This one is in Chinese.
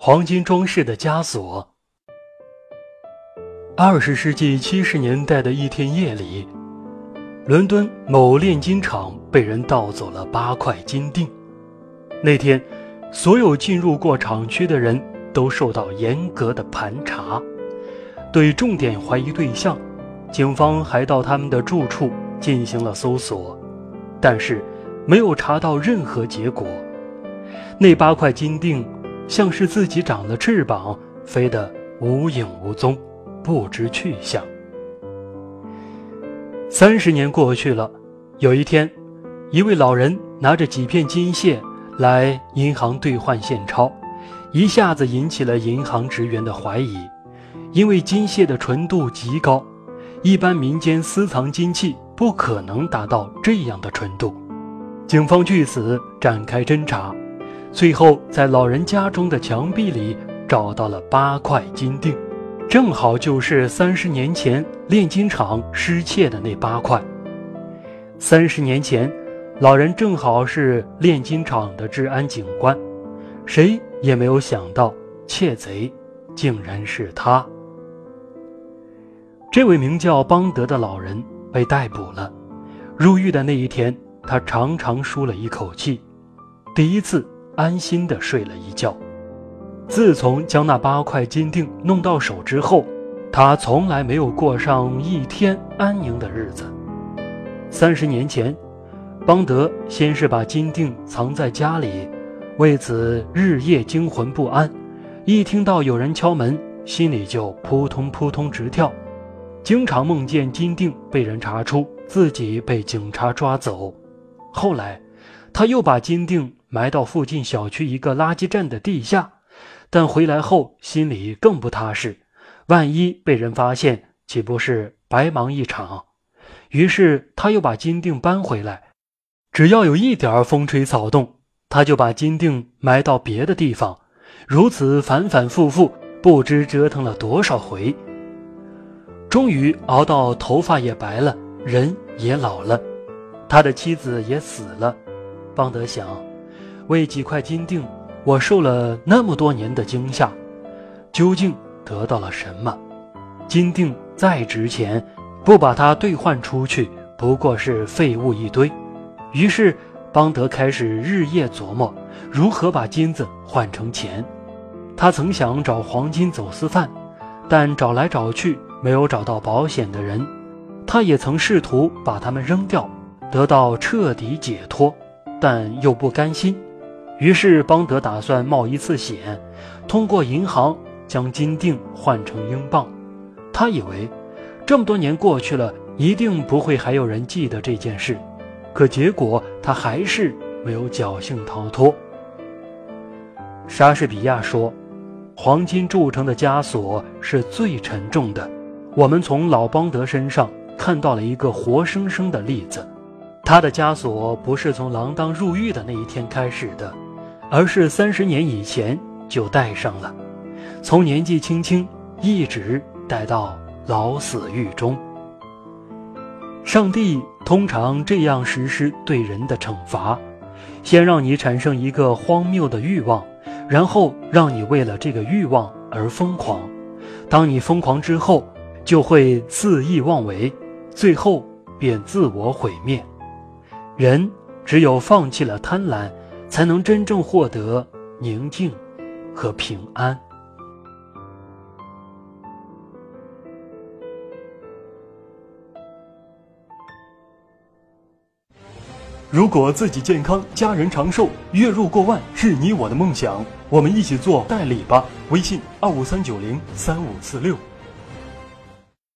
黄金装饰的枷锁。二十世纪七十年代的一天夜里，伦敦某炼金厂被人盗走了八块金锭。那天，所有进入过厂区的人都受到严格的盘查，对重点怀疑对象，警方还到他们的住处进行了搜索，但是没有查到任何结果。那八块金锭。像是自己长了翅膀，飞得无影无踪，不知去向。三十年过去了，有一天，一位老人拿着几片金屑来银行兑换现钞，一下子引起了银行职员的怀疑，因为金屑的纯度极高，一般民间私藏金器不可能达到这样的纯度。警方据此展开侦查。最后，在老人家中的墙壁里找到了八块金锭，正好就是三十年前炼金厂失窃的那八块。三十年前，老人正好是炼金厂的治安警官，谁也没有想到窃贼竟然是他。这位名叫邦德的老人被逮捕了，入狱的那一天，他长长舒了一口气，第一次。安心地睡了一觉。自从将那八块金锭弄到手之后，他从来没有过上一天安宁的日子。三十年前，邦德先是把金锭藏在家里，为此日夜惊魂不安，一听到有人敲门，心里就扑通扑通直跳，经常梦见金锭被人查出，自己被警察抓走。后来，他又把金锭。埋到附近小区一个垃圾站的地下，但回来后心里更不踏实，万一被人发现，岂不是白忙一场？于是他又把金锭搬回来，只要有一点风吹草动，他就把金锭埋到别的地方，如此反反复复，不知折腾了多少回。终于熬到头发也白了，人也老了，他的妻子也死了。邦德想。为几块金锭，我受了那么多年的惊吓，究竟得到了什么？金锭再值钱，不把它兑换出去，不过是废物一堆。于是，邦德开始日夜琢磨如何把金子换成钱。他曾想找黄金走私犯，但找来找去没有找到保险的人。他也曾试图把它们扔掉，得到彻底解脱，但又不甘心。于是，邦德打算冒一次险，通过银行将金锭换成英镑。他以为，这么多年过去了，一定不会还有人记得这件事。可结果，他还是没有侥幸逃脱。莎士比亚说：“黄金铸成的枷锁是最沉重的。”我们从老邦德身上看到了一个活生生的例子。他的枷锁不是从锒铛入狱的那一天开始的。而是三十年以前就戴上了，从年纪轻轻一直戴到老死狱中。上帝通常这样实施对人的惩罚：先让你产生一个荒谬的欲望，然后让你为了这个欲望而疯狂。当你疯狂之后，就会肆意妄为，最后便自我毁灭。人只有放弃了贪婪。才能真正获得宁静和平安。如果自己健康，家人长寿，月入过万是你我的梦想，我们一起做代理吧。微信二五三九零三五四六。